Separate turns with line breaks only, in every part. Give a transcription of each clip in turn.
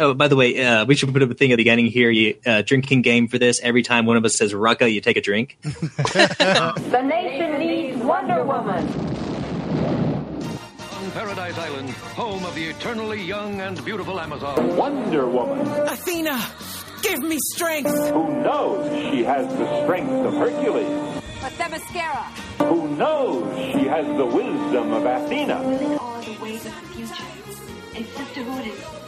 Oh, by the way, uh, we should put up a thing at the beginning here. You uh, drinking game for this. Every time one of us says "Rucka," you take a drink.
The nation needs Wonder Woman.
On Paradise Island, home of the eternally young and beautiful Amazon.
Wonder Woman.
Athena, give me strength.
Who knows she has the strength of Hercules?
But the mascara.
Who knows she has the wisdom of Athena?
are the ways of the future. And sisterhood is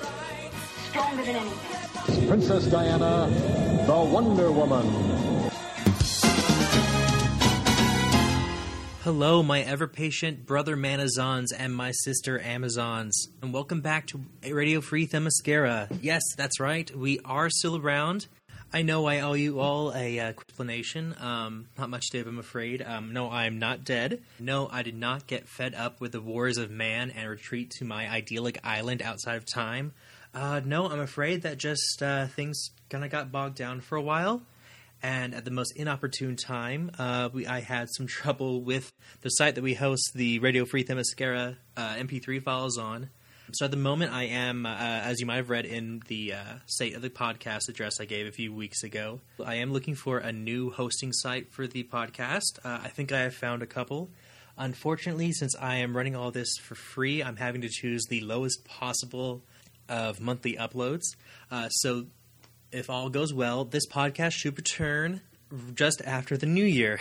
stronger than anything.
Princess Diana, the Wonder Woman.
Hello, my ever patient brother Manazons and my sister Amazons, and welcome back to Radio Free Themyscira. Yes, that's right, we are still around. I know I owe you all a uh, explanation. Um, not much, Dave, I'm afraid. Um, no, I'm not dead. No, I did not get fed up with the wars of man and retreat to my idyllic island outside of time. Uh, no, I'm afraid that just uh, things kind of got bogged down for a while and at the most inopportune time, uh, we, I had some trouble with the site that we host the Radio Free Themyscira uh, MP3 files on. So at the moment, I am, uh, as you might have read in the uh, state of the podcast address I gave a few weeks ago, I am looking for a new hosting site for the podcast. I think I have found a couple. Unfortunately, since I am running all this for free, I'm having to choose the lowest possible of monthly uploads. Uh, so if all goes well, this podcast should return just after the new year.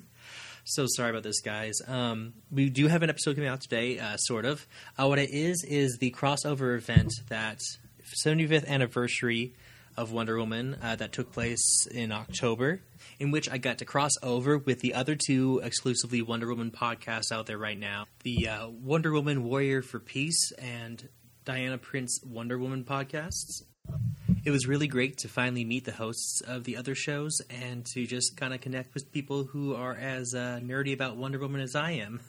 so sorry about this, guys. Um, we do have an episode coming out today, uh, sort of. Uh, what it is is the crossover event that 75th anniversary of Wonder Woman uh, that took place in October, in which I got to cross over with the other two exclusively Wonder Woman podcasts out there right now the uh, Wonder Woman Warrior for Peace and Diana Prince Wonder Woman podcasts. It was really great to finally meet the hosts of the other shows and to just kind of connect with people who are as uh, nerdy about Wonder Woman as I am.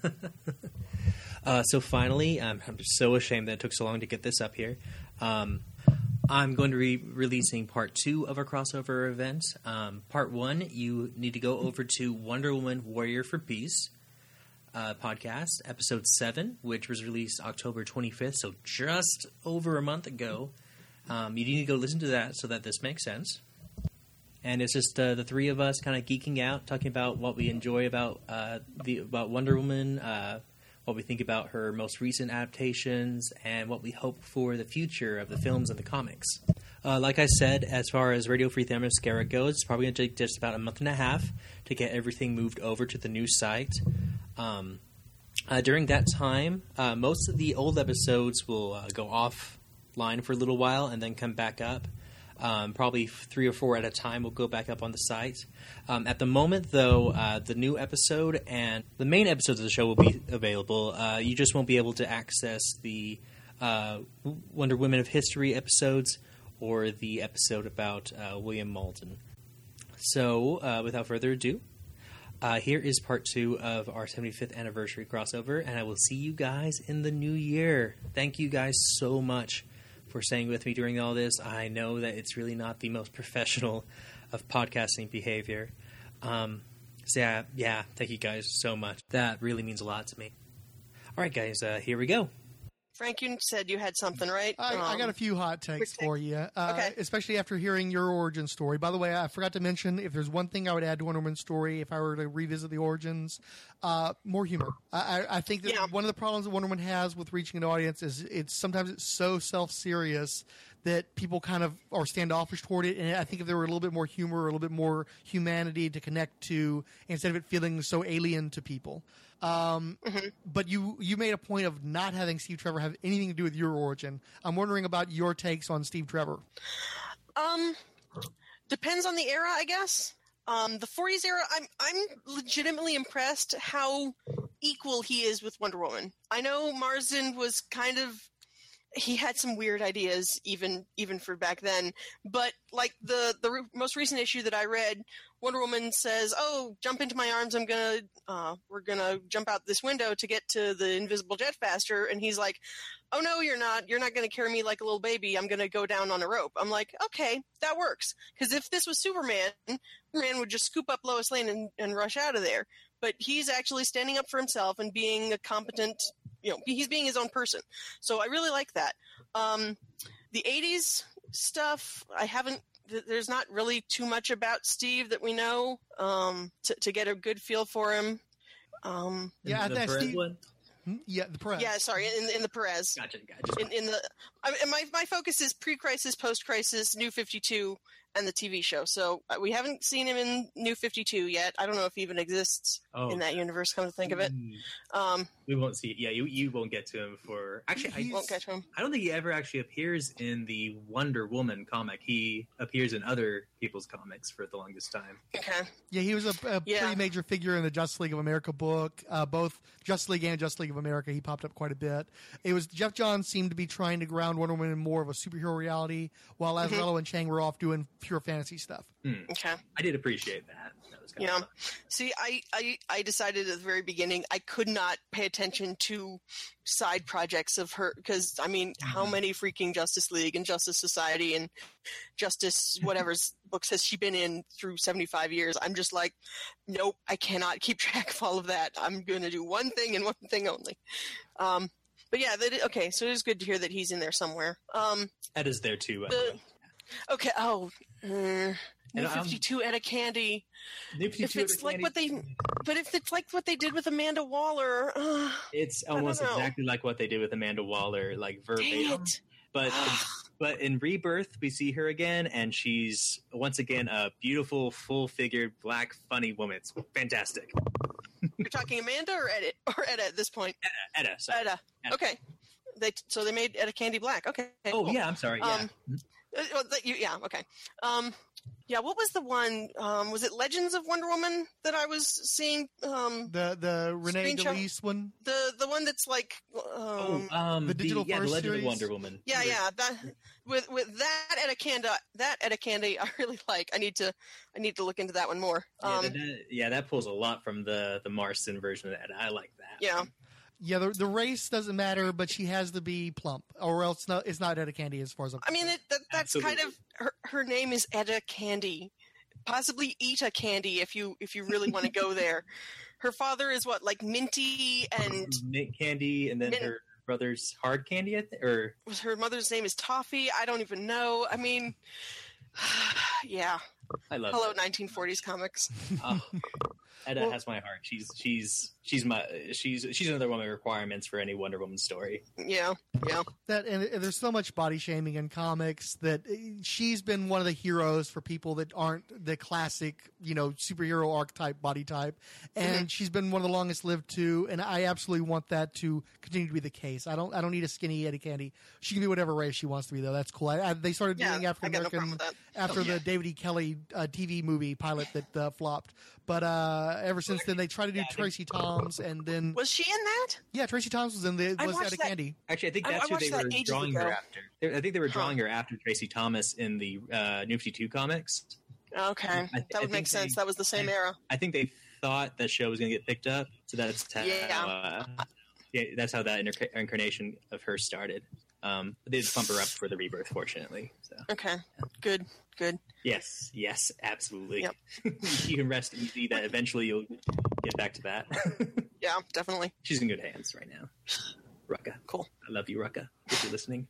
uh, so finally, um, I'm so ashamed that it took so long to get this up here. Um, I'm going to be releasing part two of our crossover event. Um, part one, you need to go over to Wonder Woman Warrior for Peace uh, podcast, episode seven, which was released October 25th, so just over a month ago. Um, you need to go listen to that so that this makes sense. And it's just uh, the three of us kind of geeking out, talking about what we enjoy about uh, the about Wonder Woman, uh, what we think about her most recent adaptations, and what we hope for the future of the films and the comics. Uh, like I said, as far as Radio Free Themyscira goes, it's probably going to take just about a month and a half to get everything moved over to the new site. Um, uh, during that time, uh, most of the old episodes will uh, go offline for a little while and then come back up. Um, probably three or four at a time will go back up on the site. Um, at the moment, though, uh, the new episode and the main episodes of the show will be available. Uh, you just won't be able to access the uh, Wonder Women of History episodes or the episode about William Malden. So, without further ado, uh, here is part two of our 75th anniversary crossover, and I will see you guys in the new year. Thank you guys so much for staying with me during all this. I know that it's really not the most professional of podcasting behavior. Um, so, yeah, yeah, thank you guys so much. That really means a lot to me. All right, guys, uh, here we go.
Frank, you said you had something, right?
I, I got a
Um,
few hot takes for you, uh,
Okay.
especially after hearing your origin story. By the way, I forgot to mention if there's one thing I would add to Wonder Woman's story if I were to revisit the origins, uh, more humor. I, I, I think that
Yeah.
one of the problems that Wonder Woman has with reaching an audience is it's sometimes it's so self serious that people kind of are standoffish toward it. And I think if there were a little bit more humor, or a little bit more humanity to connect to, instead of it feeling so alien to people. Um, but you you made a point of not having Steve Trevor have anything to do with your origin. I'm wondering about your takes on Steve Trevor.
Um, depends on the era, I guess. Um, the 40s era, I'm I'm legitimately impressed how equal he is with Wonder Woman. I know Marston was kind of he had some weird ideas even even for back then, but like the the re- most recent issue that I read, Wonder Woman says, "Oh, jump into my arms. I'm gonna uh, we're gonna jump out this window to get to the invisible jet faster." And he's like, "Oh no, you're not. You're not gonna carry me like a little baby. I'm gonna go down on a rope." I'm like, "Okay, that works." Because if this was Superman, Superman would just scoop up Lois Lane and, and rush out of there. But he's actually standing up for himself and being a competent. You know, he's being his own person. So I really like that. Um, the '80s stuff, I haven't. There's not really too much about Steve that we know um, to, to get a good feel for him. Um,
Yeah,
the
think
Perez
Steve-
one?
Hmm? Yeah, the press.
yeah, sorry, in, in the Perez.
Gotcha, gotcha.
In, in the, I mean, my my focus is pre-crisis, post-crisis, New Fifty Two, and the TV show. So uh, we haven't seen him in New Fifty Two yet. I don't know if he even exists
Oh.
in that universe. Come to think of it, um,
We won't see. it. Yeah, you you won't get to him for actually. I,
won't get to him.
I don't think he ever actually appears in the Wonder Woman comic. He appears in other people's comics for the longest time.
Okay.
Yeah, he was a, a
Yeah.
pretty major figure in the Justice League of America book. Uh, both Justice League and Justice League of America, he popped up quite a bit. It was Geoff Johns seemed to be trying to ground Wonder Woman in more of a superhero reality, while
Mm-hmm.
And Chiang were off doing pure fantasy stuff.
Okay.
I did appreciate that. That was kind
Yeah.
of.
See, I, I I decided at the very beginning I could not pay attention to side projects of her because I mean, how many freaking Justice League and Justice Society and Justice whatever's books has she been in through seventy five years? I'm just like, nope, I cannot keep track of all of that. I'm going to do one thing and one thing only. Um, but yeah, that, okay. So it is good to hear that he's in there somewhere. Um,
Ed is there too. uh,
the, okay. Oh. Uh, New
And I'm-
52 Etta Candy
New
if
52
it's like
Candy-
what they but if it's like what they did with amanda waller uh,
It's almost exactly like what they did with Amanda Waller, like verbatim. But but in Rebirth, we see her again, and she's once again a beautiful, full-figured, black, funny woman. It's fantastic.
you're talking amanda or edit or etta at this point
Etta, sorry.
etta
Etta.
okay they so they made etta candy black okay
Oh
cool.
yeah, I'm sorry. Yeah,
Um, Uh, you- yeah okay um yeah what was the one um was it legends of wonder woman that i was seeing um
The the Renae
Screenshot.
De Liz one.
the the one that's like um,
oh, um,
the digital
yeah, the
first
Legend
series?
of Wonder Woman.
Yeah, yeah. That with with that Etta Candy, that Etta Candy, I really like. I need to I need to look into that one more.
Yeah,
Um,
that, that- yeah, that pulls a lot from the the Marston version of that. I like that.
yeah.
Yeah, the, the race doesn't matter, but she has to be plump, or else no, it's not Etta Candy as far as I'm.
I mean, it, that, that's
Absolutely.
kind of her. Her name is Etta Candy, possibly Etta Candy if you if you really want to go there. Her father is what like Minty, and
Mint Candy, and then
Mint-
her brother's Hard Candy, I think, or
her mother's name is Toffee. I don't even know. I mean, yeah.
I love.
Hello,
it.
1940s comics.
Oh, Etta has my heart. She's she's she's my she's she's another one of my requirements for any Wonder Woman story.
Yeah, yeah.
that and, and there's so much body shaming in comics that uh, she's been one of the heroes for people that aren't the classic you know superhero archetype body type. And she's been one of the longest lived too and i absolutely want that to continue to be the case. I don't i don't need a skinny etta candy. She can be whatever race she wants to be though. That's cool. I, I, they started
Yeah,
doing
I
african
got no
american after
Oh, yeah.
the david e. Kelley uh, tv movie pilot that uh, flopped but uh ever since then they try to do Tracie Thoms and then
Was she in that?
yeah Tracie Thoms was in the
I
was
watched
eddie
that-
candy
Actually, I think
I-
that's
I
who
watched
they
that
were
ages
drawing
ago.
her after. They- I think they were drawing her after Tracy Thomas in the uh, New Fifty Two comics.
Okay,
I- I
that would
think
make sense.
they-
that was the same
I-
era.
I think they thought that show was going to get picked up, so that's how,
Yeah.
uh, yeah, that's how that incar- incarnation of her started. Um, they just bump her up for the rebirth, fortunately. So
Okay, good, good.
yes, yes, absolutely.
Yep.
you can rest easy that eventually you'll get back to that.
Yeah, definitely.
She's in good hands right now. Rucka,
Cool.
I love you, Rucka. If you're listening,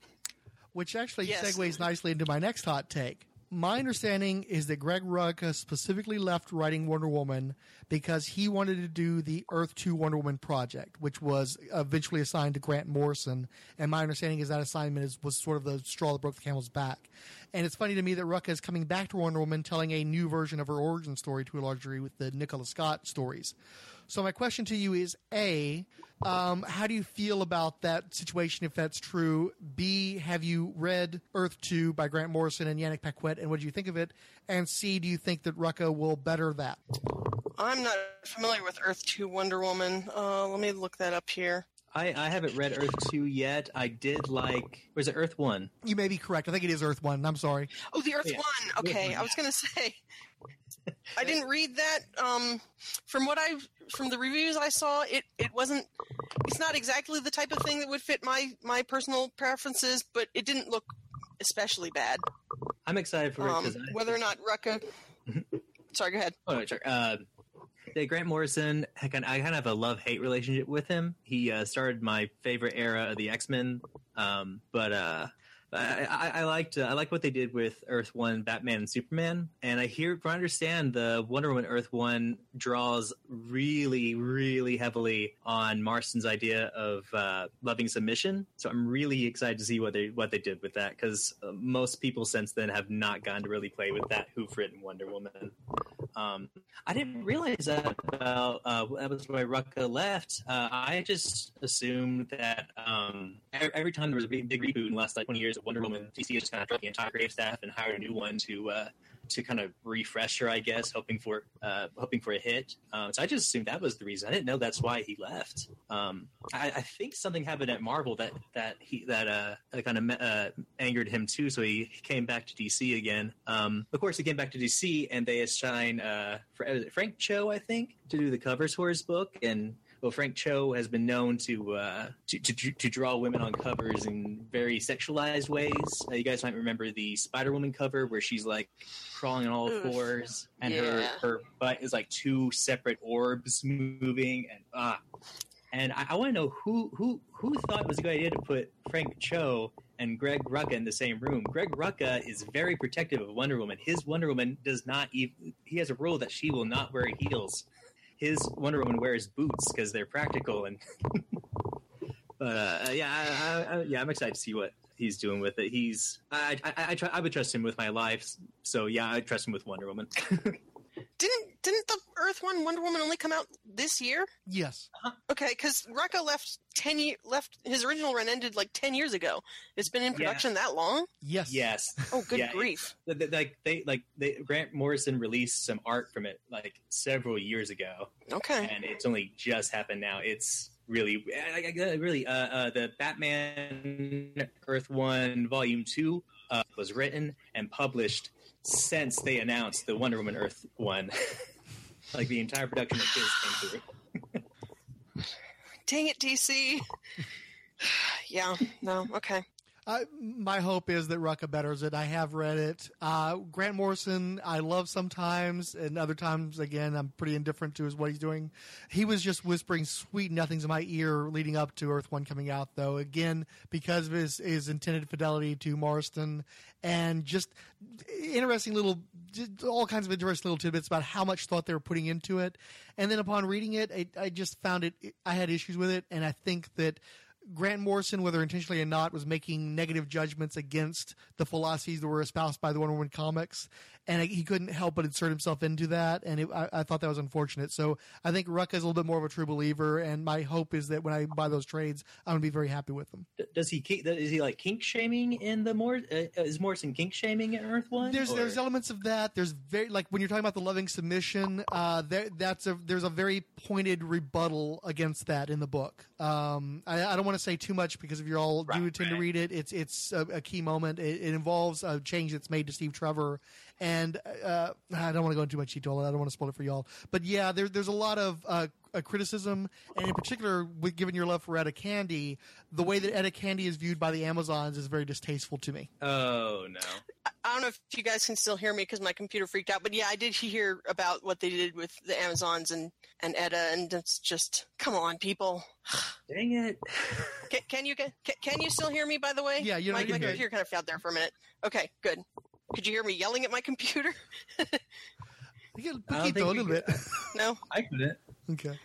which actually
Yes.
segues nicely into my next hot take. My understanding is that Greg Rucka specifically left writing Wonder Woman because he wanted to do the Earth 2 Wonder Woman project, which was eventually assigned to Grant Morrison. And my understanding is that assignment is, was sort of the straw that broke the camel's back. And it's funny to me that Rucka is coming back to Wonder Woman telling a new version of her origin story to a large degree with the Nicola Scott stories. So my question to you is: A, um, how do you feel about that situation if that's true? B, have you read Earth Two by Grant Morrison and Yannick Paquette, and what do you think of it? And C, do you think that Rucka will better that?
I'm not familiar with Earth Two Wonder Woman. Uh, let me look that up here.
I, I haven't read Earth two yet. I did like. Was it Earth one?
You may be correct. I think it is Earth One. I'm sorry.
Oh, the Earth
Yeah.
One. Okay,
One,
I was gonna say. I didn't read that. Um, from what I from the reviews I saw, it it wasn't. It's not exactly the type of thing that would fit my my personal preferences, but it didn't look especially bad.
I'm excited for it
Um,
'cause I-
whether or not Rucka. Sorry, go ahead.
Oh, sorry. Uh, Grant Morrison, I kind I kind of have a love hate relationship with him. He uh, started my favorite era of the X Men, um, but uh, I, I, liked uh, I like what they did with Earth One, Batman, and Superman, and I hear from understand the Wonder Woman Earth One draws really, really heavily on Marston's idea of uh, loving submission. So I'm really excited to see what they what they did with that because uh, most people since then have not gotten to really play with that who've written Wonder Woman. Um, I didn't realize that about uh, that was why Rucka left. Uh, I just assumed that um, every, time there was a big, big reboot in the last like 20 years of Wonder Woman, DC just kind of dropped the entire creative staff and hired a new one to uh, to kind of refresh her, I guess, hoping for uh, hoping for a hit. Um, so I just assumed that was the reason. I didn't know that's why he left. Um, I, I think something happened at Marvel that that he that uh, kind of uh, angered him too. So he, came back to DC again. Um, of course, he came back to DC, and they assigned uh, Frank Cho, I think, to do the covers for his book, and well, Frank Cho has been known to, uh, to, to to draw women on covers in very sexualized ways. Uh, you guys might remember the Spider Woman cover where she's like crawling on all
Oof.
fours, and
Yeah.
her her butt is like two separate orbs moving, and ah. And I, I want to know who who who thought it was a good idea to put Frank Cho and Greg Rucka in the same room. Greg Rucka is very protective of Wonder Woman. His Wonder Woman does not even. He has a rule that she will not wear heels. His Wonder Woman wears boots because they're practical. And but uh, yeah, I, I, I, yeah, I'm excited to see what he's doing with it. He's I I, I, try, I would trust him with my life. So yeah, I trust him with Wonder Woman.
Didn't didn't the Earth One Wonder Woman only come out this year?
Yes.
Okay, because Rucka left ten year left his original run ended like ten years ago. It's been in production that long.
Yes.
yes.
Oh, good
Yeah,
grief!
Th- th- like they like they Grant Morrison released some art from it like several years ago,
Okay,
and it's only just happened now. It's really, I, I, I- really, uh, uh, the Batman Earth One Volume Two uh, was written and published since they announced the Wonder Woman Earth One. like the entire production of this came through.
dang it, DC. yeah, no, okay.
Uh, my hope is that Rucka betters it. I have read it. Uh, Grant Morrison, I love sometimes, and other times, again, I'm pretty indifferent to what he's doing. He was just whispering sweet nothings in my ear leading up to Earth One coming out, though. Again, because of his, his intended fidelity to Marston, and just interesting little, all kinds of interesting little tidbits about how much thought they were putting into it. And then upon reading it, I just found it. I had issues with it, and I think that. Grant Morrison, whether intentionally or not, was making negative judgments against the philosophies that were espoused by the Wonder Woman comics, and he couldn't help but insert himself into that. And it, I, I thought that was unfortunate. So I think Rucka is a little bit more of a true believer, and my hope is that when I buy those trades, I'm going to be very happy with them.
Does he is he like kink shaming in the more uh, is Morrison kink shaming in Earth One?
There's
Or-
there's elements of that. There's very like when you're talking about the loving submission. Uh, there, that's a there's a very pointed rebuttal against that in the book. Um, I, I don't want to say too much because if you all do
Right,
tend to read it, it's it's a, a key moment. It, it involves a change that's made to Steve Trevor, and uh, I don't want to go into too much detail. I don't want to spoil it for y'all. But yeah, there, there's a lot of uh, uh, criticism, and in particular, with given your love for Etta Candy, the way that Etta Candy is viewed by the Amazons is very distasteful to me.
Oh no.
I don't know if you guys can still hear me because my computer freaked out, but yeah, I did hear about what they did with the Amazons and and Etta, and it's just come on, people.
Dang it.
Can, can you can, can you still hear me? By the way,
Yeah, you know,
my,
you're
my computer kind of failed there for a minute. Okay, good. Could you hear me yelling at my computer?
You get
I think
a little bit.
No,
I couldn't.
okay.
there,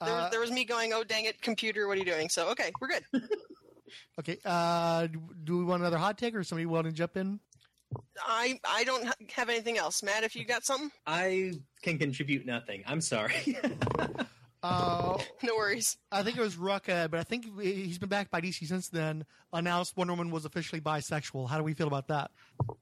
Uh,
was, there was me going, "Oh dang it, computer, what are you doing?" So okay, we're good.
Okay. Uh, do we want another hot take, or somebody want to jump in?
I I don't have anything else. Matt, if you got something,
I can contribute nothing. I'm sorry.
Uh,
no worries.
I think it was Rucka, but I think he's been backed by DC since then. Announced Wonder Woman was officially bisexual. How do we feel about that?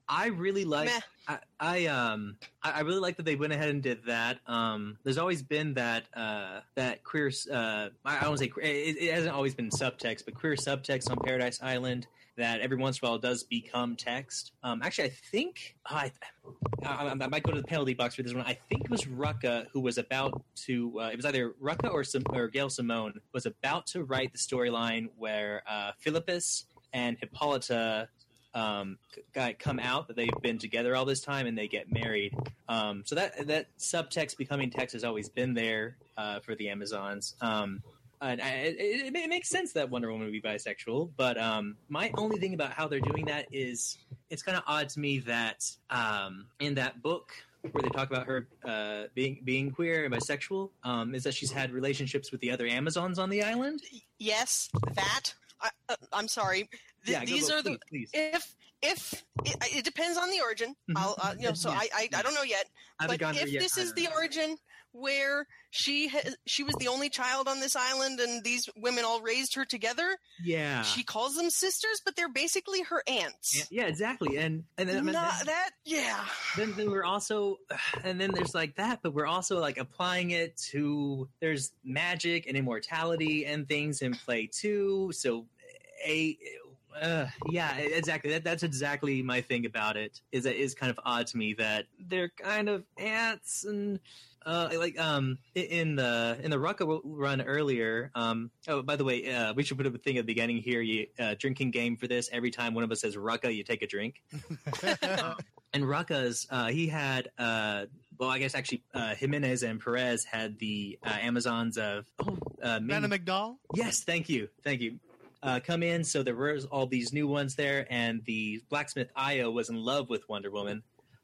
I really like.
Meh.
I, I um. I, I really like that they went ahead and did that. Um. There's always been that uh that queer. Uh. I, I don't say queer- it, it hasn't always been subtext, but queer subtext on Paradise Island that every once in a while does become text. Um. Actually, I think I. I, I might go to the penalty box for this one. I think it was Rucka who was about to. Uh, it was either Rucka or Sim, or Gail Simone was about to write the storyline where uh, Philippus and Hippolyta um, guy come out that they've been together all this time and they get married. Um, so that that subtext becoming text has always been there uh, for the Amazons. Um, and I, it, it, it makes sense that Wonder Woman would be bisexual. But um, my only thing about how they're doing that is it's kind of odd to me that um, in that book where they talk about her uh, being being queer and bisexual um, is that she's had relationships with the other Amazons on the island.
Yes, that. I, uh, I'm sorry. Th-
Yeah,
these are the
please, please.
if if it, it depends on the origin.
Mhm.
I'll uh, you know so. I, I I don't know yet.
I
But if this is the origin where she ha- she was the only child on this island and these women all raised her together,
yeah,
she calls them sisters, but they're basically her aunts.
yeah, yeah, exactly. And and then,
Not that, yeah.
then, then we're also and then there's like that but we're also like applying it to there's magic and immortality and things in play too so a uh, yeah exactly that, that's exactly my thing about it is that is kind of odd to me that they're kind of ants and uh, like um in the in the Rucka run earlier um oh by the way uh, we should put up a thing at the beginning here. You uh, drinking game for this. Every time one of us says Rucka you take a drink. And Rucka's, uh, he had, uh, well, I guess actually, uh, Jimenez and Perez had the uh, Amazons of, oh, uh,
Bana-Mighdall.
yes, thank you, thank you, uh, come in. So there was all these new ones there, and the blacksmith Io was in love with Wonder Woman,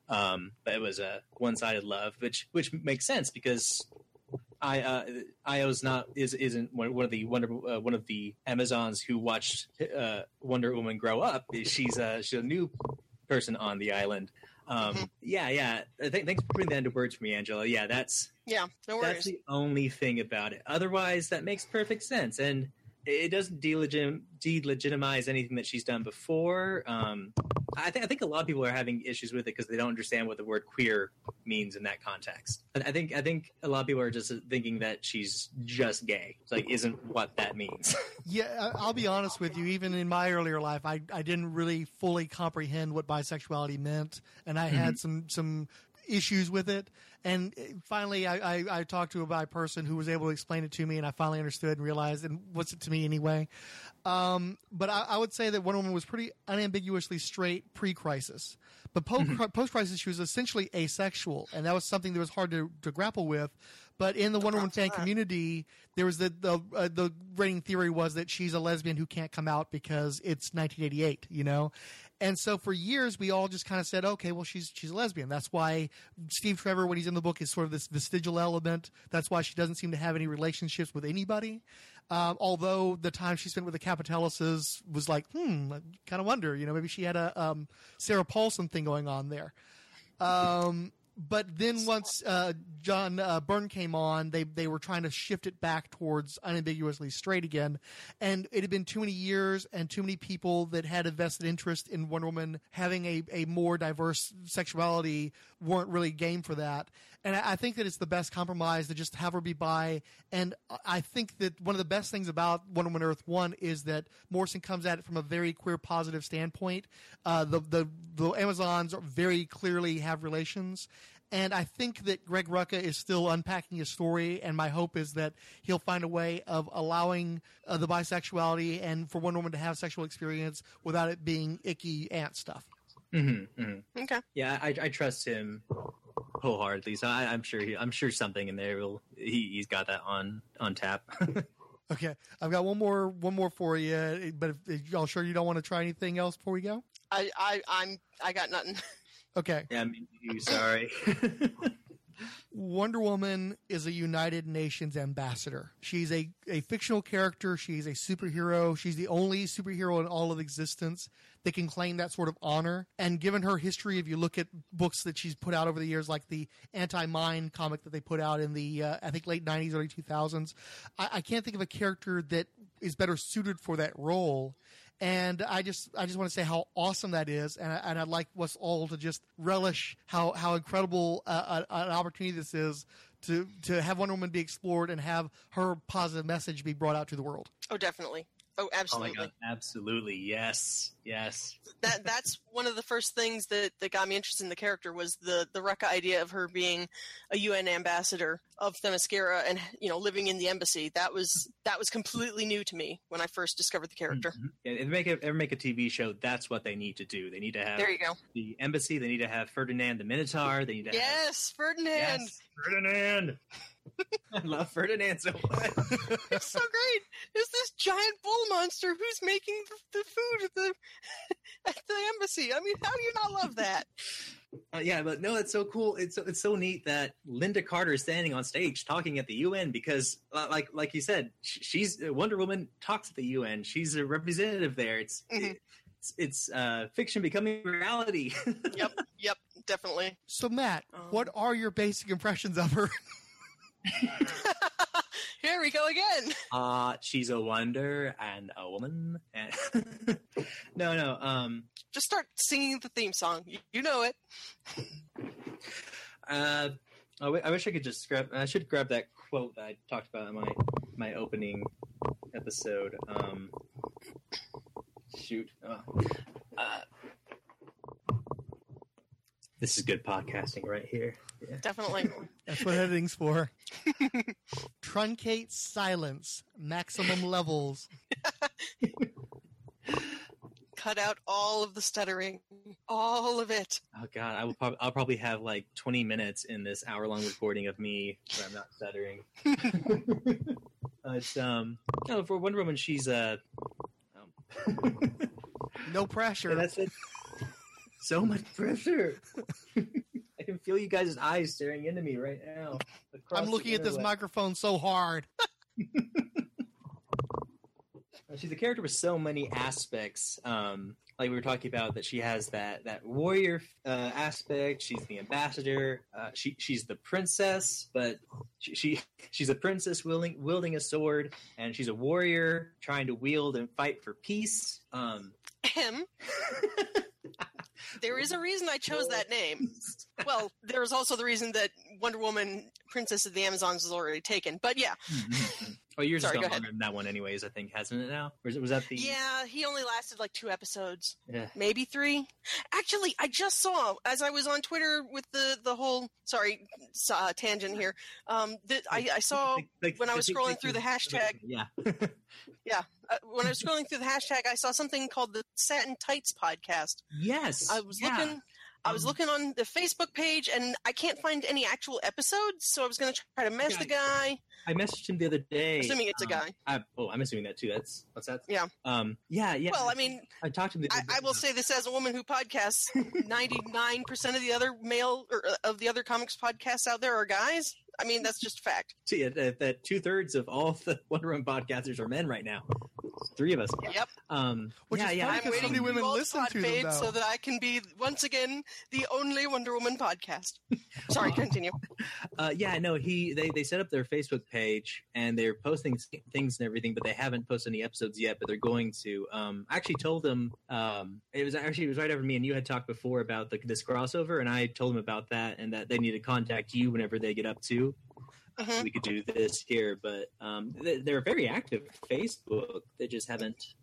um, but it was a one-sided love, which which makes sense because. I uh, Io's not is isn't one of the Wonder uh, one of the Amazons who watched uh, Wonder Woman grow up. She's uh, she's a new person on the island. Um,
Mhm.
Yeah, yeah. Uh, th- thanks for putting that into words for me, Angela. Yeah, that's
Yeah, no worries.
that's the only thing about it. Otherwise, that makes perfect sense, and it doesn't delegit- delegitimize anything that she's done before. Um, I think I think a lot of people are having issues with it because they don't understand what the word queer means in that context. I I think I think a lot of people are just thinking that she's just gay. Like isn't what that means.
Yeah, I'll be honest with you. Even in my earlier life, I, I didn't really fully comprehend what bisexuality meant, and I had some some issues with it. And uh, finally, I, I, I talked to a bi person who was able to explain it to me, and I finally understood and realized, and what's it to me anyway. Um, but I, I would say that Wonder Woman was pretty unambiguously straight pre-crisis. But po- post-crisis, she was essentially asexual, and that was something that was hard to, to grapple with. But in the Wonder Woman fan community, there was the the uh, the reigning theory was that she's a lesbian who can't come out because it's 1988, you know. And so for years, we all just kind of said, okay, well, she's she's a lesbian. That's why Steve Trevor, when he's in the book, is sort of this vestigial element. That's why she doesn't seem to have any relationships with anybody. Um, although the time she spent with the Kapatelises was like, hmm, I kind of wonder, you know, maybe she had a um, Sarah Paulson thing going on there. Um, but then once uh, John uh, Byrne came on, they they were trying to shift it back towards unambiguously straight again, and it had been too many years and too many people that had a vested interest in Wonder Woman having a, a more diverse sexuality weren't really game for that. And I, I think that it's the best compromise to just have her be bi. And I think that one of the best things about Wonder Woman Earth One is that Morrison comes at it from a very queer positive standpoint. Uh, the the the Amazons very clearly have relations. And I think that Greg Rucka is still unpacking his story, and my hope is that he'll find a way of allowing uh, the bisexuality and for Wonder Woman to have sexual experience without it being icky aunt stuff.
hmm hmm
Okay.
Yeah, I, I trust him wholeheartedly. So I, I'm sure he, I'm sure something in there will he, he's got that on on tap.
Okay, I've got one more one more for you, but if, if y'all sure you don't want to try anything else before we go?
I, I I'm I got nothing.
Okay.
yeah, me too, sorry.
Wonder Woman is a United Nations ambassador. She's a, a fictional character. She's a superhero. She's the only superhero in all of existence that can claim that sort of honor. And given her history, if you look at books that she's put out over the years, like the Anti Mind comic that they put out in the, uh, I think, late 90s, early 2000s, I, I can't think of a character that is better suited for that role. And I just, I just want to say how awesome that is, and, I, and I'd like us all to just relish how how incredible uh, an opportunity this is to to have Wonder Woman be explored and have her positive message be brought out to the world.
Oh, definitely. Oh,
oh my
absolutely.
god, absolutely, yes, yes.
that that's one of the first things that, that got me interested in the character was the the Rucka idea of her being a UN ambassador of Themyscira and you know living in the embassy. That was that was completely new to me when I first discovered the character.
Mhm. Yeah, if they make a, ever make a TV show, that's what they need to do. They need to have
There you go.
the embassy. They need to have Ferdinand the Minotaur. They need to have
Yes, Ferdinand.
Yes, Ferdinand. I love Ferdinand so much.
it's so great. There's this giant bull monster who's making the, the food at the at the embassy. I mean, how do you not love that?
Uh, yeah, but no, it's so cool. It's so, it's so neat that Lynda Carter is standing on stage talking at the UN because, uh, like like you said, she's uh, Wonder Woman talks at the UN. She's a representative there. It's
Mhm.
it's, it's uh, fiction becoming reality.
Yep, yep, definitely.
So, Matt,
Um,
what are your basic impressions of her?
Here we go again.
uh, she's a wonder and a woman. And no, no. Um,
Just start singing the theme song. You, know it.
Uh, I wish I could just grab. I should grab that quote that I talked about in my my opening episode. Um, shoot. Oh. Uh, this is good podcasting right here. Yeah.
Definitely.
That's what editing's for. Truncate silence, maximum levels.
Cut out all of the stuttering. All of it.
Oh God, I will. Prob- I'll probably have like 20 minutes in this hour long recording of me where I'm not stuttering. But um, no, for Wonder Woman, she's uh, um,
No pressure.
Yeah, that's it. So much pressure. I can feel you guys' eyes staring into me right now.
I'm looking at this microphone so hard.
She's a character with so many aspects. Um, like we were talking about, that she has that that warrior uh, aspect. She's the ambassador. Uh, she she's the princess, but she, she she's a princess wielding wielding a sword, and she's a warrior trying to wield and fight for peace. Um,
Him. There is a reason I chose that name. Well, there is also the reason that Wonder Woman, Princess of the Amazons, is already taken. But yeah, mm-hmm.
Oh, yours
Sorry,
has
go
gone longer than that one, anyways. I think hasn't it now? Or it, was that the?
yeah, he only lasted like two episodes,
Yeah.
maybe three. Actually, I just saw as I was on Twitter with the the whole sorry uh, tangent here. Um, that I, I saw
Like- like-
when I was scrolling through the hashtag.
Yeah.
Yeah, uh, when I was scrolling through the hashtag, I saw something called the Satin Tights podcast.
yes.
I was
yeah.
looking. I was
Um,
looking on the Facebook page, and I can't find any actual episodes. So I was going to try to mess the guy.
I messaged him the other day.
Assuming it's a
um,
guy.
I, oh, I'm assuming that too. That's what's that?
Yeah.
Um. Yeah. Yeah.
Well, I mean,
I talked to him. The
I,
day
I will say this as a woman who podcasts. Ninety nine percent of the other male or uh, of the other comics podcasts out there are guys. I mean, that's just fact.
to you that, that two thirds of all the Wonder Woman podcasters are men right now. Three of us.
Yep.
Um.
Which
yeah.
is
yeah.
I'm
'cause so
waiting
many
for
women
you all
listen to them,
so that I can be once again the only Wonder Woman podcast. Sorry, continue.
Uh, yeah, no, he they, they set up their Facebook page and they're posting things and everything, but they haven't posted any episodes yet. But they're going to. Um, I actually told them. Um, it was actually it was right after me and you had talked before about the, this crossover, and I told them about that and that they need to contact you whenever they get up to.
Mhm.
We could do this here, but um, they, they're very active Facebook. They just haven't.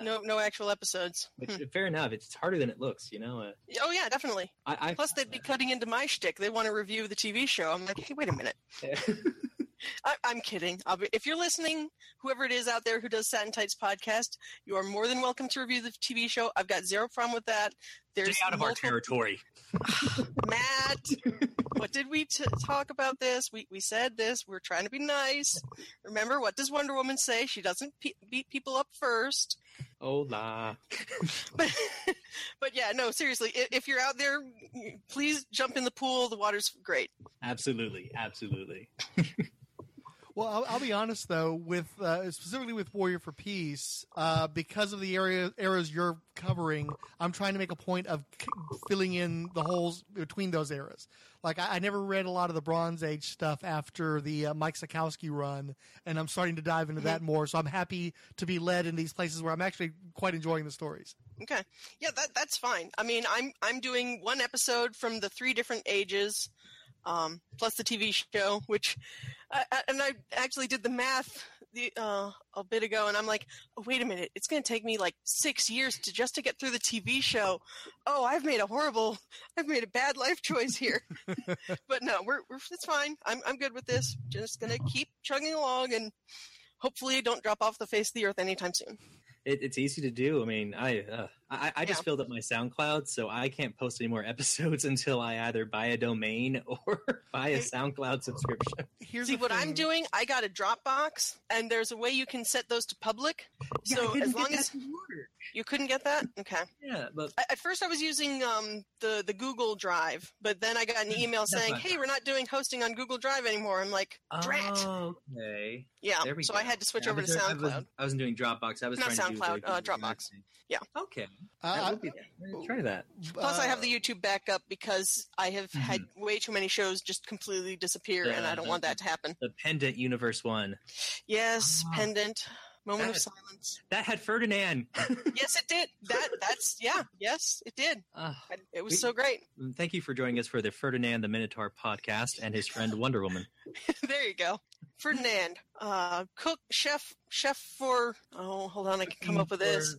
No, no actual episodes.
Which,
Hmm.
Fair enough. It's harder than it looks, you know. Uh,
Oh yeah, definitely.
I, I
Plus, they'd be cutting into my shtick. They want to review the TV show. I'm like, hey, wait a minute. I, I'm kidding. I'll be, if you're listening, whoever it is out there who does Satin Tights podcast, you are more than welcome to review the TV show. I've got zero problem with that. There's
Stay out of our territory.
Matt, what did we t- talk about this? We we said this. We're trying to be nice. Remember, what does Wonder Woman say? She doesn't pe- beat people up first.
Oh, Hola.
But but yeah, no, seriously. i- If you're out there, please jump in the pool. The water's great.
Absolutely, absolutely.
Well, I'll, I'll be honest though, with uh, specifically with Warrior for Peace, uh, because of the area eras you're covering, I'm trying to make a point of c- filling in the holes between those eras. Like I, I never read a lot of the Bronze Age stuff after the uh, Mike Sekowsky run, and I'm starting to dive into that more. So I'm happy to be led in these places where I'm actually quite enjoying the stories.
Okay. Yeah, that that's fine. I mean, I'm I'm doing one episode from the three different ages, um, plus the TV show, which, I, I, and I actually did the math the uh, a bit ago, and I'm like, oh, wait a minute, it's going to take me like six years to just to get through the TV show. Oh, I've made a horrible, I've made a bad life choice here. but no, we're, we're it's fine. I'm I'm good with this. Just going to keep chugging along and. Hopefully, don't drop off the face of the earth anytime soon.
It, it's easy to do. I mean, I uh, I, I just
Yeah.
filled up my SoundCloud, so I can't post any more episodes until I either buy a domain or buy a SoundCloud subscription.
Here's
See
the
what I'm doing? I got a Dropbox, and there's a way you can set those to public.
Yeah, I
so
couldn't
as
get
long
that
as you couldn't get that, okay.
Yeah, but
I- At first, I was using um, the the Google Drive, but then I got an email saying, "Hey, we're not doing hosting on Google Drive anymore." I'm like, "Drat!"
oh, okay.
yeah, so
go.
I had to switch
Yeah,
over to
was I was-
SoundCloud.
I wasn't doing Dropbox. I was
Not
trying to do
SoundCloud, uh, Dropbox.
thing.
Yeah.
Okay.
Uh,
That would be- try that.
Plus, I have
uh,
the YouTube backup because I have had way too many shows just completely disappear, and I don't want that to happen.
The Pendant Universe one.
Yes,
Ah.
pendant. Moment of silence.
That had Ferdinand.
Yes, it did. That that's yeah. Yes, it did.
Ah,
It was
We-
so great.
thank you for joining us for the Ferdinand the Minotaur podcast and his friend Wonder Woman.
there you go. Ferdinand, uh, cook, chef, chef for. Oh, hold on, I can come up with this.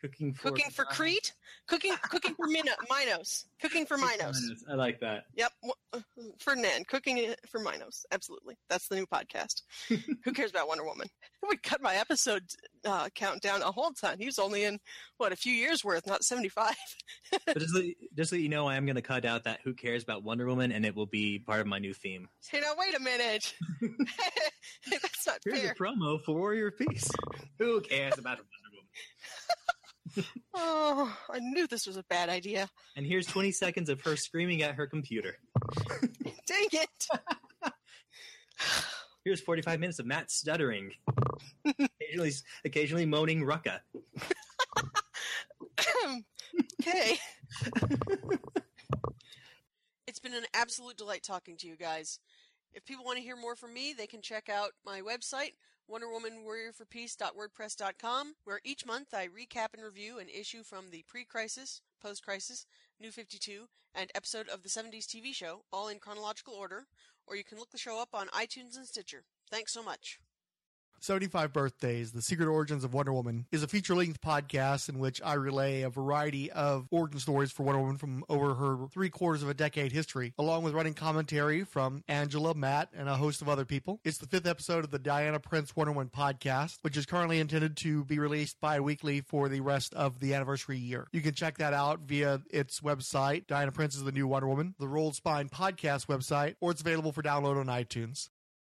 Cooking for
Cooking for Crete, cooking, cooking for Min- Minos, cooking for Minos.
I like that.
Yep, uh, Ferdinand, cooking for Minos. Absolutely, that's the new podcast. Who cares about Wonder Woman? We cut my episode uh, count down a whole ton. He was only in what a few years worth, not seventy-five.
but just just let you know, I am going to cut out that "Who cares about Wonder Woman" and it will be part of my new theme.
Hey, now wait a minute. that's not
Here's
fair.
a promo for Warrior Peace. Who cares about Wonder Woman?
Oh, I knew this was a bad idea.
And here's 20 seconds of her screaming at her computer.
Dang it.
Here's 45 minutes of Matt stuttering, occasionally, occasionally moaning "Rucka."
okay.
It's been an absolute delight talking to you guys. If people want to hear more from me, they can check out my website, WonderWomanWarriorForPeace.wordpress.com, where each month I recap and review an issue from the pre-crisis, post-crisis, New 52, and episode of the 70s TV show, all in chronological order, or you can look the show up on iTunes and Stitcher. Thanks so much.
75 Birthdays, The Secret Origins of Wonder Woman, is a feature length podcast in which I relay a variety of origin stories for Wonder Woman from over her three quarters of a decade history, along with running commentary from Angela, Matt, and a host of other people. It's the fifth episode of the Diana Prince Wonder Woman podcast, which is currently intended to be released bi weekly for the rest of the anniversary year. You can check that out via its website, Diana Prince is the New Wonder Woman, the Rolled Spine podcast website, or it's available for download on iTunes.